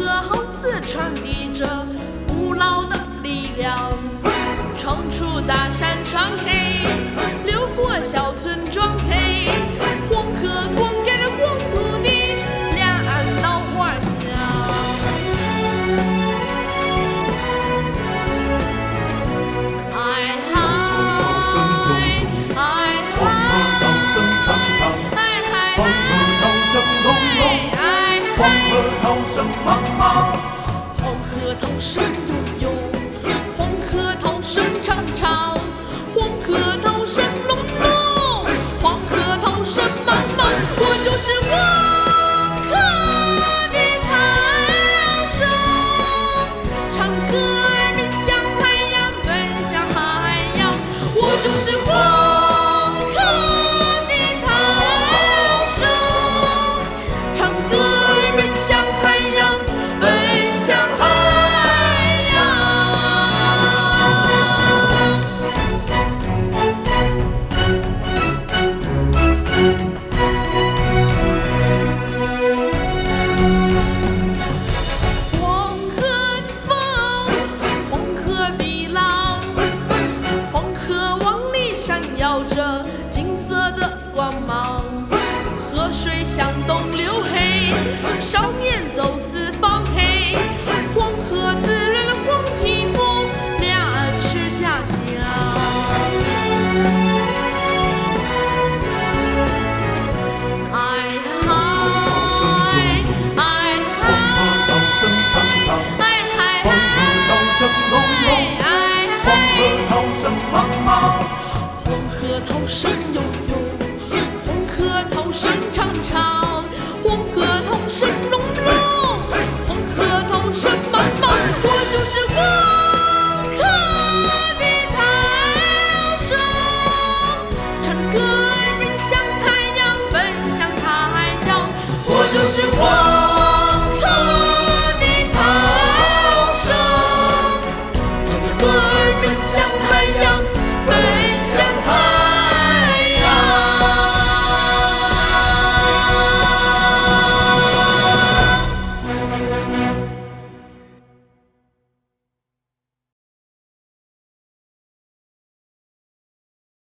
和猴子传递着古老的力量闯出大山川嘿流过小村庄嘿黄河灌溉着黄土地两岸稻花香哎嗨哎嗨哎嗨哎嗨好事儿着金色的光芒，河水向东流。